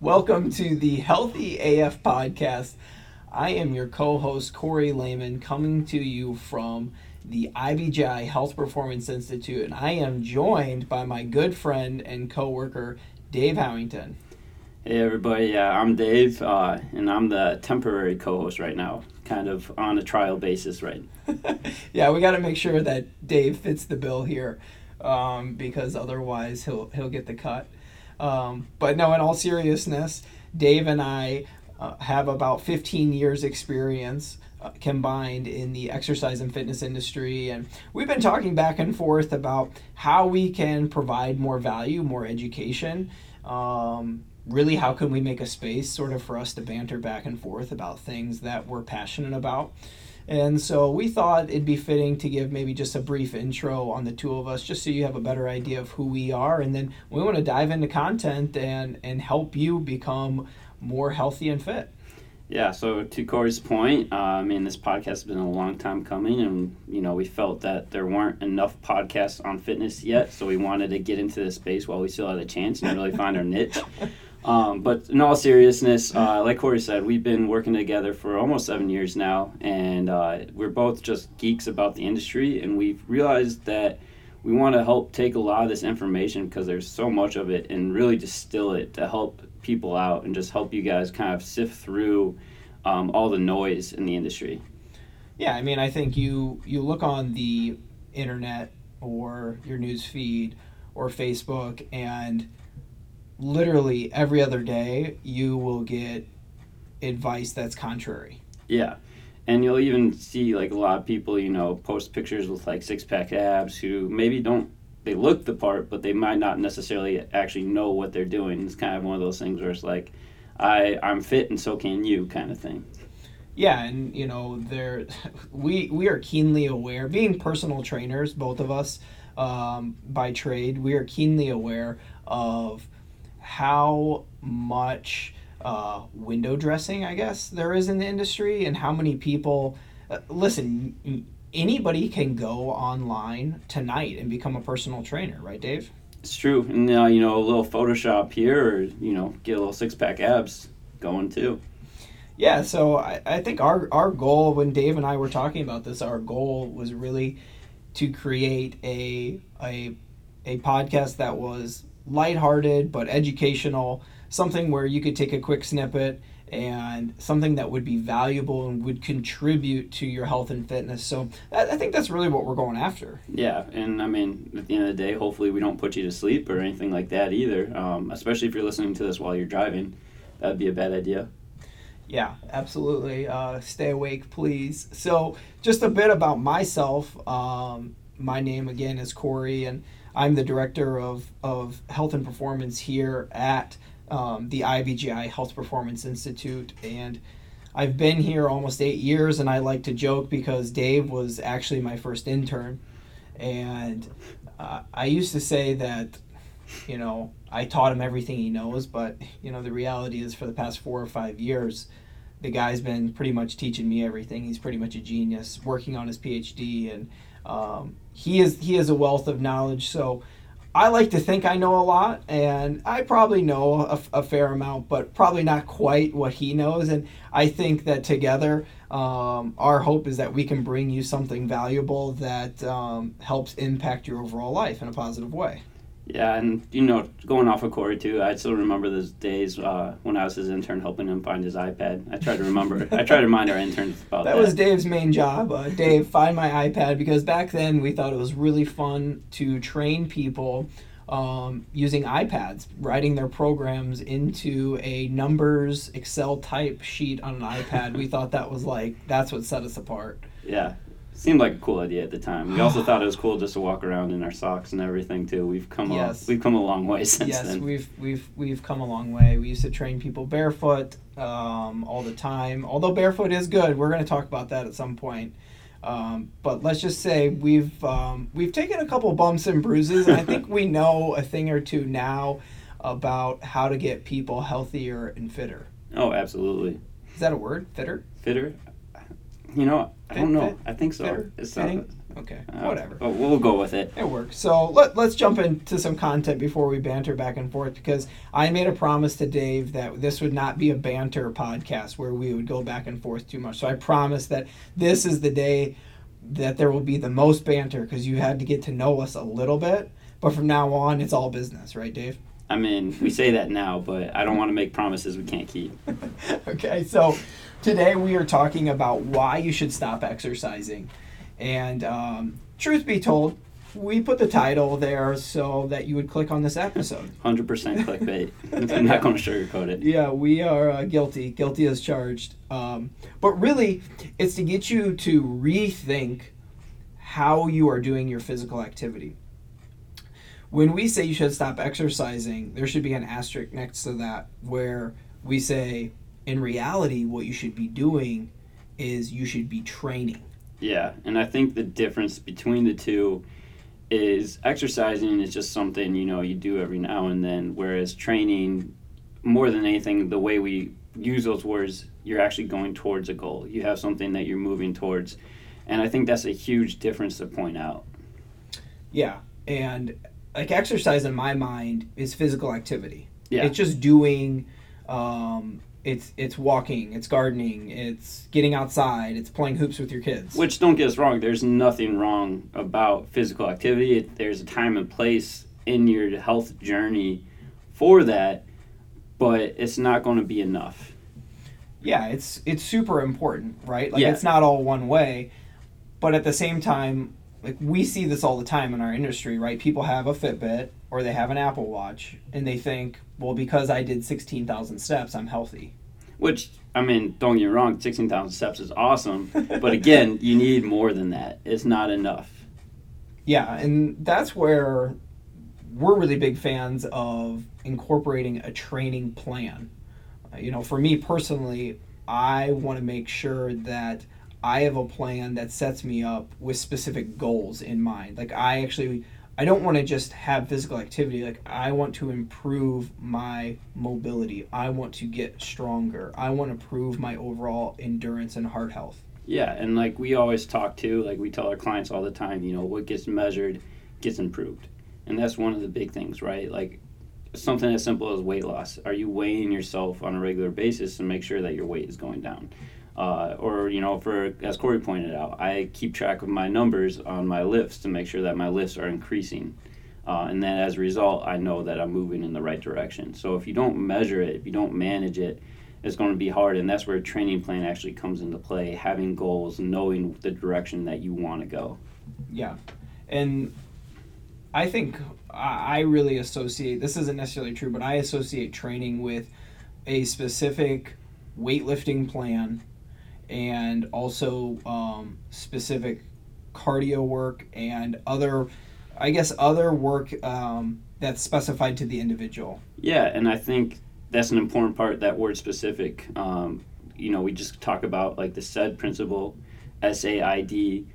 Welcome to the Healthy AF podcast. I am your co host, Corey Lehman, coming to you from the IBJI Health Performance Institute, and I am joined by my good friend and co worker, Dave Howington. Hey, everybody. Yeah, I'm Dave, uh, and I'm the temporary co host right now, kind of on a trial basis, right? yeah, we got to make sure that Dave fits the bill here um, because otherwise he'll, he'll get the cut. Um, but no, in all seriousness, Dave and I uh, have about 15 years experience uh, combined in the exercise and fitness industry. And we've been talking back and forth about how we can provide more value more education. Um, really how can we make a space sort of for us to banter back and forth about things that we're passionate about and so we thought it'd be fitting to give maybe just a brief intro on the two of us, just so you have a better idea of who we are. And then we want to dive into content and, and help you become more healthy and fit. Yeah, so to Corey's point, uh, I mean, this podcast has been a long time coming, and, you know, we felt that there weren't enough podcasts on fitness yet, so we wanted to get into the space while we still had a chance and really find our niche. Um, but in all seriousness, uh, like Corey said, we've been working together for almost seven years now, and uh, we're both just geeks about the industry, and we've realized that we want to help take a lot of this information because there's so much of it and really distill it to help people out and just help you guys kind of sift through um, all the noise in the industry. Yeah, I mean, I think you you look on the internet or your news feed or Facebook and literally every other day you will get advice that's contrary. Yeah. And you'll even see like a lot of people, you know, post pictures with like six pack abs who maybe don't they look the part, but they might not necessarily actually know what they're doing. It's kind of one of those things where it's like, I I'm fit and so can you kind of thing. Yeah, and you know, there we we are keenly aware, being personal trainers, both of us, um, by trade, we are keenly aware of how much uh, window dressing, I guess, there is in the industry, and how many people. Uh, listen, anybody can go online tonight and become a personal trainer, right, Dave? It's true, and uh, you know, a little Photoshop here, or you know, get a little six pack abs going too. Yeah, so I, I think our our goal when Dave and I were talking about this, our goal was really to create a a a podcast that was lighthearted but educational, something where you could take a quick snippet and something that would be valuable and would contribute to your health and fitness. So I, think that's really what we're going after. Yeah, and I mean, at the end of the day, hopefully we don't put you to sleep or anything like that either. Um, especially if you're listening to this while you're driving, that'd be a bad idea. Yeah, absolutely. Uh, stay awake, please. So, just a bit about myself. Um, my name again is Corey, and I'm the director of, of health and performance here at um, the IBJI Health Performance Institute. And I've been here almost eight years, and I like to joke because Dave was actually my first intern. And uh, I used to say that, you know, I taught him everything he knows, but, you know, the reality is for the past four or five years, the guy's been pretty much teaching me everything. He's pretty much a genius, working on his PhD, and um, he is he has a wealth of knowledge. So I like to think I know a lot, and I probably know a, a, fair amount, but probably not quite what he knows. And I think that together, um, our hope is that we can bring you something valuable that um, helps impact your overall life in a positive way. Yeah, and you know, going off of Corey too, I still remember those days uh, when I was his intern helping him find his iPad. I try to remember. I try to remind our interns about that. That was Dave's main job. Uh, Dave, find my iPad because back then we thought it was really fun to train people um, using iPads, writing their programs into a numbers Excel type sheet on an iPad. we thought that was like that's what set us apart. Yeah, seemed like a cool idea at the time. We also thought it was cool just to walk around in our socks and everything too. We've come yes. a, we've come a long way since yes, then. Yes, we've we've we've come a long way. We used to train people barefoot um, all the time. Although barefoot is good, we're going to talk about that at some point. Um, but let's just say we've um, we've taken a couple bumps and bruises, and I think we know a thing or two now about how to get people healthier and fitter. Oh, absolutely. Is that a word? Fitter. Fitter. You know, I don't know. Fit, I think so. Fitter, it's fitting. Okay, Uh, whatever. But we'll go with it. It works. So let, let's jump into some content before we banter back and forth because I made a promise to Dave that this would not be a banter podcast where we would go back and forth too much. So I promise that this is the day that there will be the most banter because you had to get to know us a little bit. But from now on, it's all business, right, Dave? I mean, we say that now, but I don't want to make promises we can't keep. okay, so today we are talking about why you should stop exercising. And um, truth be told, we put the title there so that you would click on this episode. 100% clickbait. I'm not going to sugarcoat it. Yeah, we are uh, guilty, guilty as charged. Um, but really, it's to get you to rethink how you are doing your physical activity. When we say you should stop exercising, there should be an asterisk next to that where we say, in reality, what you should be doing is you should be training. Yeah, and I think the difference between the two is exercising is just something you know you do every now and then, whereas training, more than anything, the way we use those words, you're actually going towards a goal. You have something that you're moving towards, and I think that's a huge difference to point out. Yeah, and like exercise in my mind is physical activity. Yeah. It's just doing um it's it's walking, it's gardening, it's getting outside, it's playing hoops with your kids. Which don't get us wrong, there's nothing wrong about physical activity. It, there's a time and place in your health journey for that, but it's not going to be enough. yeah, it's it's super important, right? Like Yeah. it's not all one way, but at the same time, like we see this all the time in our industry, right? People have a Fitbit or they have an Apple Watch and they think, well, because I did 16,000 steps, I'm healthy. Which I mean, don't get me wrong, sixteen thousand steps is awesome, but again, you need more than that. It's not enough. Yeah, and that's where we're really big fans of incorporating a training plan. Uh, you know, for me personally, I want to make sure that I have a plan that sets me up with specific goals in mind. Like I actually I don't want to just have physical activity. Like I want to improve my mobility. I want to get stronger. I want to improve my overall endurance and heart health. Yeah, and like we always talk to, like we tell our clients all the time, you know, what gets measured gets improved. And that's one of the big things, right? Like something as simple as weight loss. Are you weighing yourself on a regular basis to make sure that your weight is going down? Uh, or, you know, for as Corey pointed out, I keep track of my numbers on my lifts to make sure that my lifts are increasing. Uh, and then as a result, I know that I'm moving in the right direction. So if you don't measure it, if you don't manage it, it's going to be hard. And that's where a training plan actually comes into play having goals, knowing the direction that you want to go. Yeah, and I think I I really associate this isn't necessarily true, but I associate training with a specific weightlifting plan and also um, specific cardio work and other, I guess, other work um, that's specified to the individual. Yeah, and I think that's an important part, that word specific. Um, you know, we just talk about like the SAID principle, S A I D,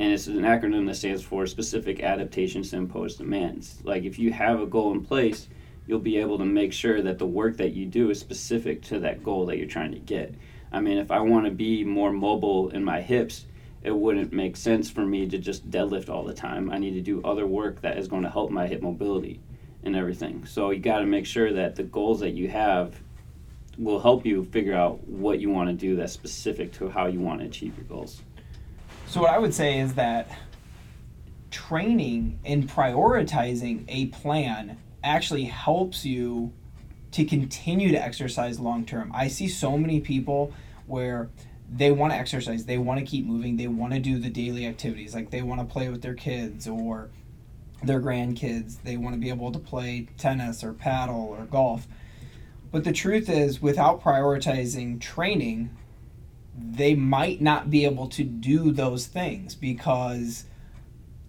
and it's an acronym that stands for specific adaptations to imposed demands. Like if you have a goal in place, you'll be able to make sure that the work that you do is specific to that goal that you're trying to get. I mean, if I want to be more mobile in my hips, it wouldn't make sense for me to just deadlift all the time. I need to do other work that is going to help my hip mobility and everything. So you got to make sure that the goals that you have will help you figure out what you want to do that's specific to how you want to achieve your goals. So what I would say is that training and prioritizing a plan actually helps you to continue to exercise long term. I see so many people where they want to exercise, they want to keep moving, they want to do the daily activities, like they want to play with their kids or their grandkids, they want to be able to play tennis or paddle or golf. But the truth is, without prioritizing training, they might not be able to do those things because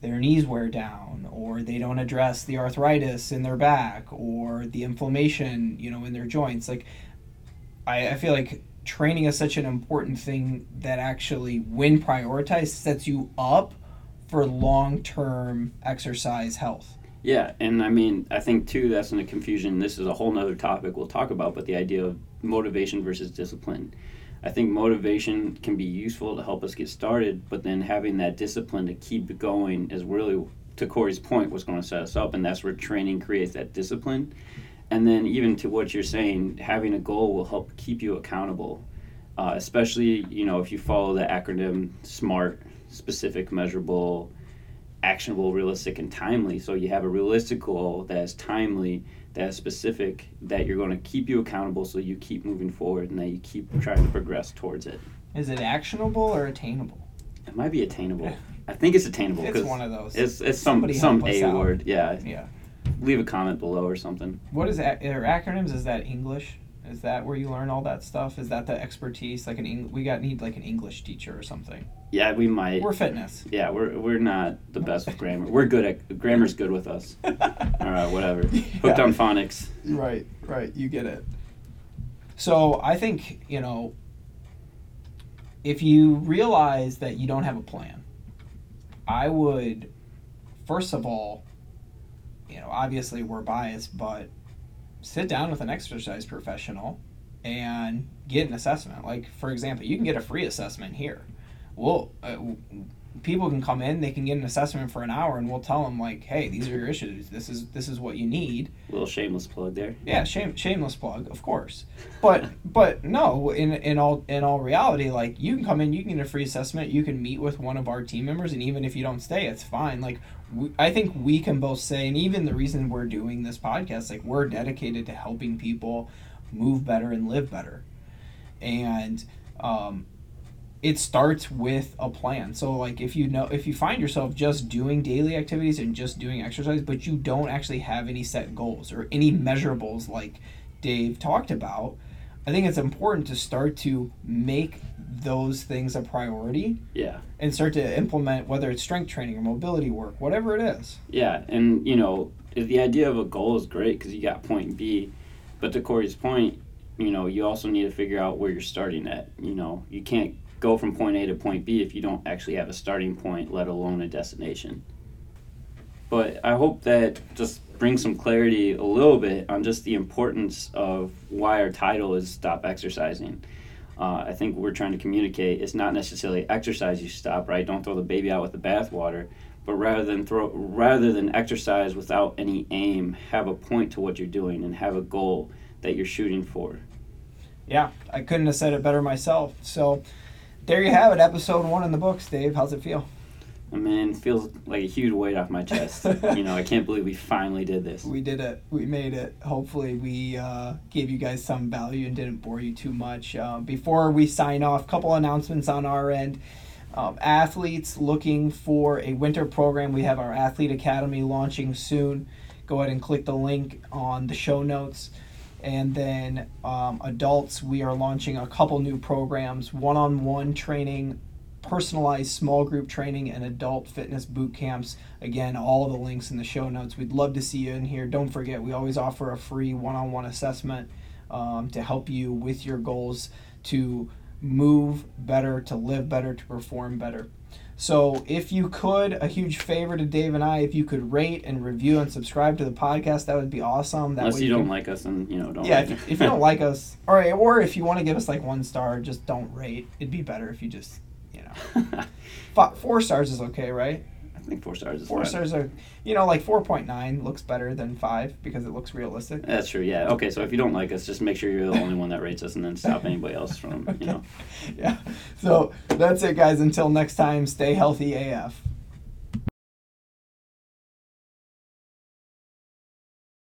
their knees wear down or they don't address the arthritis in their back or the inflammation you know in their joints like i, I feel like training is such an important thing that actually when prioritized sets you up for long-term exercise health Yeah, and I mean, I think too that's in the confusion. This is a whole nother topic we'll talk about, but the idea of motivation versus discipline. I think motivation can be useful to help us get started, but then having that discipline to keep going is really, to Corey's point, what's going to set us up, and that's where training creates that discipline. And then, even to what you're saying, having a goal will help keep you accountable, uh, especially you know if you follow the acronym SMART, specific, measurable, actionable, realistic, and timely. So you have a realistic goal that is timely, that is specific, that you're going to keep you accountable, so you keep moving forward and that you keep trying to progress towards it. Is it actionable or attainable? It might be attainable. I think it's attainable. It's one of those. It's it's some Somebody some A out. word. Yeah. Yeah. Leave a comment below or something. What is that? Are acronyms? Is that English? Is that where you learn all that stuff? Is that the expertise? Like an Eng- we got need like an English teacher or something. Yeah, we might. We're fitness. yeah, we're we're not the best with grammar. We're good at grammar's good with us. All right, whatever. Hooked on phonics. Right, right. You get it. So I think, you know, if you realize that you don't have a plan, I would, first of all, you know, obviously we're biased, but sit down with an exercise professional and get an assessment. Like, for example, you can get a free assessment here. Well, uh, people can come in, they can get an assessment for an hour, and we'll tell them like, "Hey, these are your issues. This is this is what you need." A little shameless plug there. Yeah, shame, shameless plug, of course. But but no, in in all in all reality, like you can come in, you can get a free assessment, you can meet with one of our team members, and even if you don't stay, it's fine. Like we, I think we can both say, and even the reason we're doing this podcast, like we're dedicated to helping people move better and live better, and um, it starts with a plan. So like if you know if you find yourself just doing daily activities and just doing exercise, but you don't actually have any set goals or any measurables like Dave talked about, I think it's important to start to make those things a priority Yeah. and start to implement whether it's strength training or mobility work, whatever it is. Yeah, and you know the idea of a goal is great because you got point B, but to Corey's point, you know you also need to figure out where you're starting at. You know you can't go from point A to point B if you don't actually have a starting point, let alone a destination. But I hope that just brings some clarity a little bit on just the importance of why our title is Stop Exercising. Uh, I think we're trying to communicate it's not necessarily exercise you stop, right? Don't throw the baby out with the bathwater but rather than throw rather than exercise without any aim have a point to what you're doing and have a goal that you're shooting for Yeah, I couldn't have said it better myself. So there you have it, episode one in the books, Dave. How's it feel? i mean it feels like a huge weight off my chest you know i can't believe we finally did this We did it. We made it. Hopefully, we uh, gave you guys some value and didn't bore you too much. Uh, before we sign off, couple announcements on our end. Um, athletes looking for a winter program, we have our Athlete Academy launching soon. Go ahead and click the link on the show notes. And then um, adults, we are launching a couple new programs one on one training, personalized small group training, and adult fitness boot camps. Again, all the links in the show notes. We'd love to see you in here. Don't forget, we always offer a free one on one assessment um, to help you with your goals to move better, to live better, to perform better. So, if you could, a huge favor to Dave and I, if you could rate and review and subscribe to the podcast, that would be awesome. That unless you don't can- like us and you know don't yeah, like if, if you don't like us, or or if you want to give us like one star, just don't rate. It'd be better if you just, you know, four stars is okay, right? I think four stars is Four fine. stars are, you know, like four point nine looks better than five because it looks realistic. that's true yeah okay so if you don't like us just make sure you're the only one that rates us and then stop anybody else from you know yeah. So that's it, guys. Until next time, stay healthy AF.